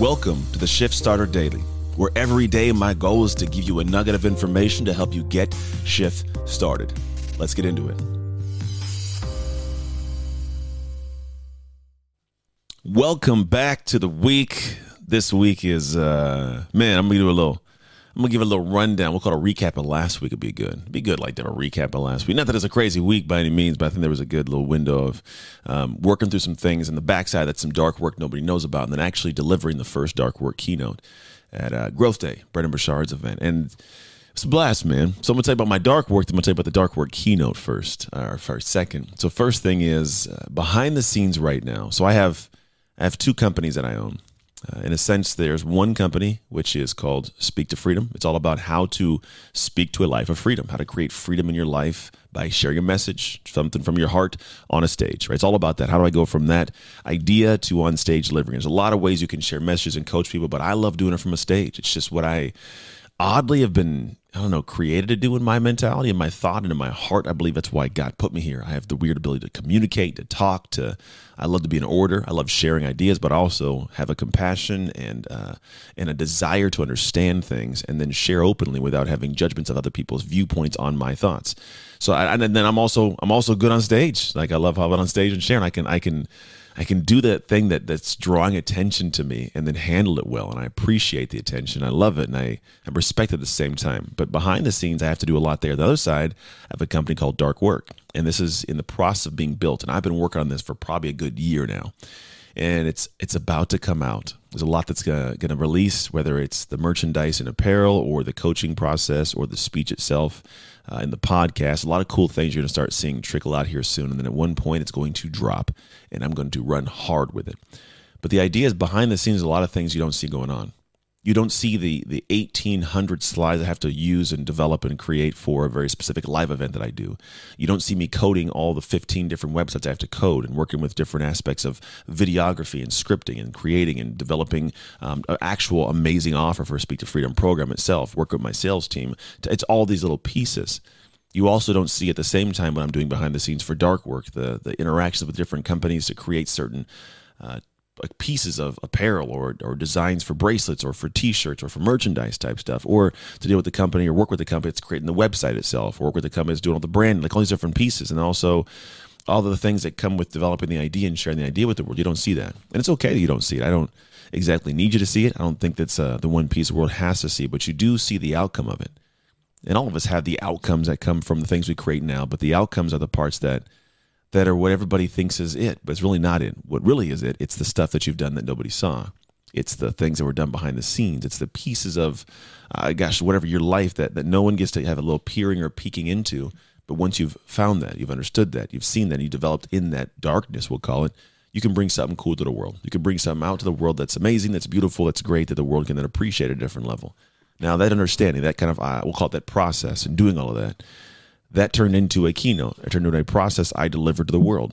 Welcome to the Shift Starter Daily, where every day my goal is to give you a nugget of information to help you get shift started. Let's get into it. Welcome back to the week. This week is uh man, I'm gonna do a little I'm gonna give a little rundown. We'll call it a recap of last week. It'd be good. It'd be good like to have a recap of last week. Not that it's a crazy week by any means, but I think there was a good little window of um, working through some things in the backside that's some dark work nobody knows about, and then actually delivering the first dark work keynote at uh, Growth Day, Brendon Burchard's event, and it's a blast, man. So I'm gonna tell you about my dark work. Then I'm gonna tell you about the dark work keynote first, or first, second. So first thing is uh, behind the scenes right now. So I have I have two companies that I own. Uh, in a sense, there's one company which is called Speak to Freedom. It's all about how to speak to a life of freedom, how to create freedom in your life by sharing a message, something from your heart on a stage. Right? It's all about that. How do I go from that idea to on stage delivering? There's a lot of ways you can share messages and coach people, but I love doing it from a stage. It's just what I oddly have been I don't know, created to do in my mentality and my thought and in my heart. I believe that's why God put me here. I have the weird ability to communicate, to talk, to. I love to be in order. I love sharing ideas, but also have a compassion and uh, and a desire to understand things and then share openly without having judgments of other people's viewpoints on my thoughts. So, I, and then I'm also I'm also good on stage. Like I love how I'm on stage and sharing. I can I can I can do that thing that that's drawing attention to me and then handle it well. And I appreciate the attention. I love it and I, I respect it at the same time. But behind the scenes, I have to do a lot there. The other side, I have a company called Dark Work. And this is in the process of being built. And I've been working on this for probably a good year now. And it's it's about to come out. There's a lot that's going to release, whether it's the merchandise and apparel or the coaching process or the speech itself uh, in the podcast. A lot of cool things you're going to start seeing trickle out here soon. And then at one point, it's going to drop, and I'm going to run hard with it. But the idea is behind the scenes, a lot of things you don't see going on. You don't see the the 1800 slides I have to use and develop and create for a very specific live event that I do. You don't see me coding all the 15 different websites I have to code and working with different aspects of videography and scripting and creating and developing um, an actual amazing offer for Speak to Freedom program itself. Work with my sales team. It's all these little pieces. You also don't see at the same time what I'm doing behind the scenes for dark work, the the interactions with different companies to create certain uh, like pieces of apparel or, or designs for bracelets or for t-shirts or for merchandise type stuff or to deal with the company or work with the company that's creating the website itself or work with the company that's doing all the brand like all these different pieces. And also all the things that come with developing the idea and sharing the idea with the world you don't see that. And it's okay that you don't see it. I don't exactly need you to see it. I don't think that's uh, the one piece the world has to see but you do see the outcome of it. And all of us have the outcomes that come from the things we create now but the outcomes are the parts that that are what everybody thinks is it, but it's really not it. What really is it? It's the stuff that you've done that nobody saw. It's the things that were done behind the scenes. It's the pieces of, uh, gosh, whatever your life that, that no one gets to have a little peering or peeking into. But once you've found that, you've understood that, you've seen that, you developed in that darkness, we'll call it, you can bring something cool to the world. You can bring something out to the world that's amazing, that's beautiful, that's great, that the world can then appreciate at a different level. Now, that understanding, that kind of, uh, we'll call it that process and doing all of that, that turned into a keynote. It turned into a process I delivered to the world.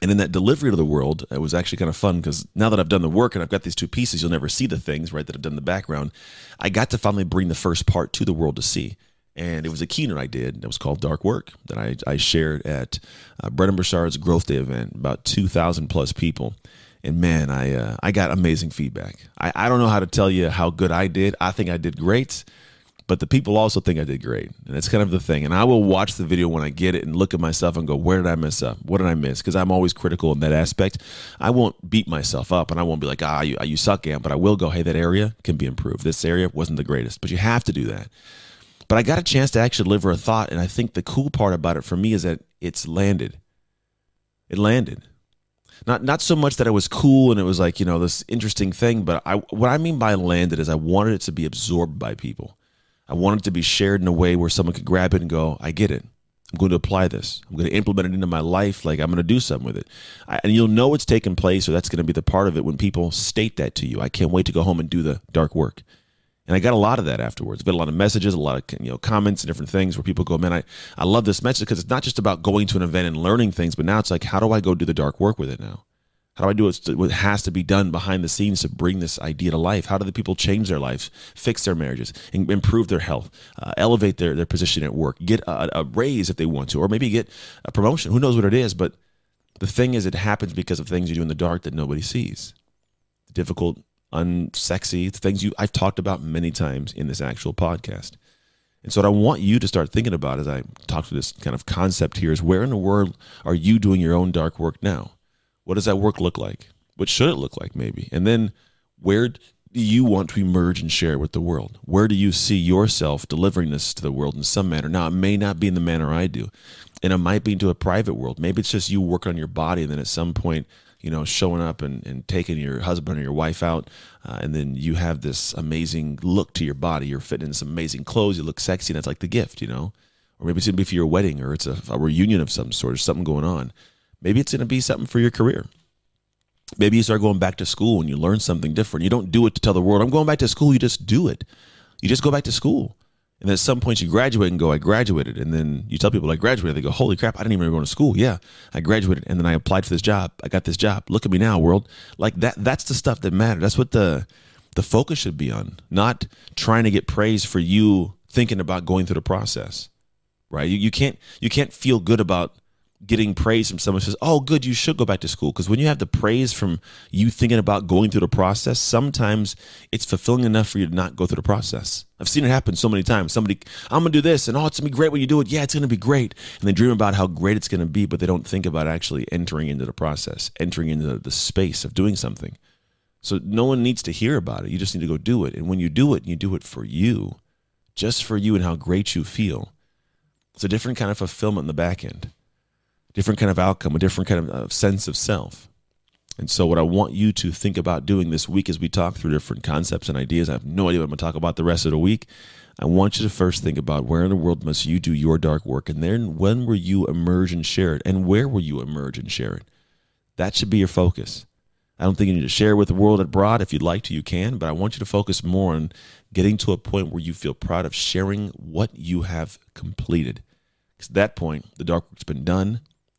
And in that delivery to the world, it was actually kind of fun because now that I've done the work and I've got these two pieces, you'll never see the things, right, that I've done in the background. I got to finally bring the first part to the world to see. And it was a keynote I did that was called Dark Work that I, I shared at uh, Brendon Burchard's Growth Day event, about 2,000 plus people. And man, I, uh, I got amazing feedback. I, I don't know how to tell you how good I did. I think I did great but the people also think I did great. And that's kind of the thing. And I will watch the video when I get it and look at myself and go, where did I mess up? What did I miss? Because I'm always critical in that aspect. I won't beat myself up and I won't be like, ah, you, you suck, Ant, but I will go, hey, that area can be improved. This area wasn't the greatest, but you have to do that. But I got a chance to actually deliver a thought. And I think the cool part about it for me is that it's landed. It landed not not so much that it was cool and it was like you know this interesting thing but i what i mean by landed is i wanted it to be absorbed by people I want it to be shared in a way where someone could grab it and go, I get it. I'm going to apply this. I'm going to implement it into my life. Like I'm going to do something with it. I, and you'll know it's taken place, or that's going to be the part of it when people state that to you. I can't wait to go home and do the dark work. And I got a lot of that afterwards. Got a lot of messages, a lot of you know comments and different things where people go, man, I, I love this message because it's not just about going to an event and learning things, but now it's like, how do I go do the dark work with it now? How do I do? What has to be done behind the scenes to bring this idea to life? How do the people change their lives, fix their marriages, improve their health, uh, elevate their, their position at work, get a, a raise if they want to, or maybe get a promotion? Who knows what it is? But the thing is, it happens because of things you do in the dark that nobody sees. Difficult unsexy, things you I've talked about many times in this actual podcast. And so what I want you to start thinking about as I talk to this kind of concept here is where in the world are you doing your own dark work now? What does that work look like? What should it look like maybe? And then where do you want to emerge and share with the world? Where do you see yourself delivering this to the world in some manner? Now, it may not be in the manner I do, and it might be into a private world. Maybe it's just you working on your body, and then at some point you know, showing up and, and taking your husband or your wife out. Uh, and then you have this amazing look to your body. You're fitting in some amazing clothes. You look sexy. And that's like the gift, you know? Or maybe it's going to be for your wedding or it's a, a reunion of some sort or something going on. Maybe it's going to be something for your career. Maybe you start going back to school and you learn something different. You don't do it to tell the world, I'm going back to school. You just do it. You just go back to school. And at some point you graduate and go, I graduated. And then you tell people I graduated. They go, holy crap, I didn't even go to school. Yeah, I graduated. And then I applied for this job. I got this job. Look at me now, world. Like that, that's the stuff that matters. That's what the, the focus should be on, not trying to get praise for you thinking about going through the process, right? You, you can't, you can't feel good about getting praise from someone says, "Oh, good, you should go back to school." Because when you have the praise from you thinking about going through the process, sometimes it's fulfilling enough for you to not go through the process. I've seen it happen so many times. Somebody, I'm gonna do this, and oh, it's gonna be great when you do it. Yeah, it's gonna be great, and they dream about how great it's gonna be, but they don't think about actually entering into the process, entering into the space of doing something. So no one needs to hear about it. You just need to go do it, and when you do it, you do it for you, just for you, and how great you feel. It's a different kind of fulfillment in the back end different kind of outcome, a different kind of uh, sense of self. And so, what I want you to think about doing this week as we talk through different concepts and ideas, I have no idea what I'm going to talk about the rest of the week. I want you to first think about where in the world must you do your dark work, and then when will you emerge and share it, and where will you emerge and share it? That should be your focus. I don't think you need to share with the world abroad. If you'd like to, you can, but I want you to focus more on getting to a point where you feel proud of sharing what you have completed. Because at that point, the dark work's been done,